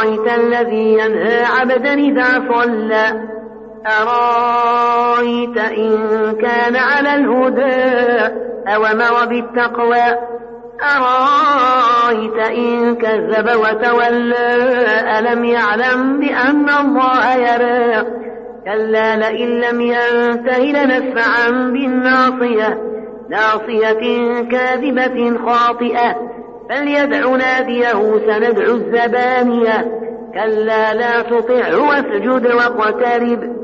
أرأيت الذي ينهى عبدا إذا صلى؟ أرأيت إن كان على الهدى أو مر بالتقوى؟ أرأيت إن كذب وتولى؟ ألم يعلم بأن الله يرى؟ كلا لئن لم ينته لنسفعا بالناصية ناصية كاذبة خاطئة. فليدع ناديه سندع الزبانية. كلا لا تطعه واسجد واقترب.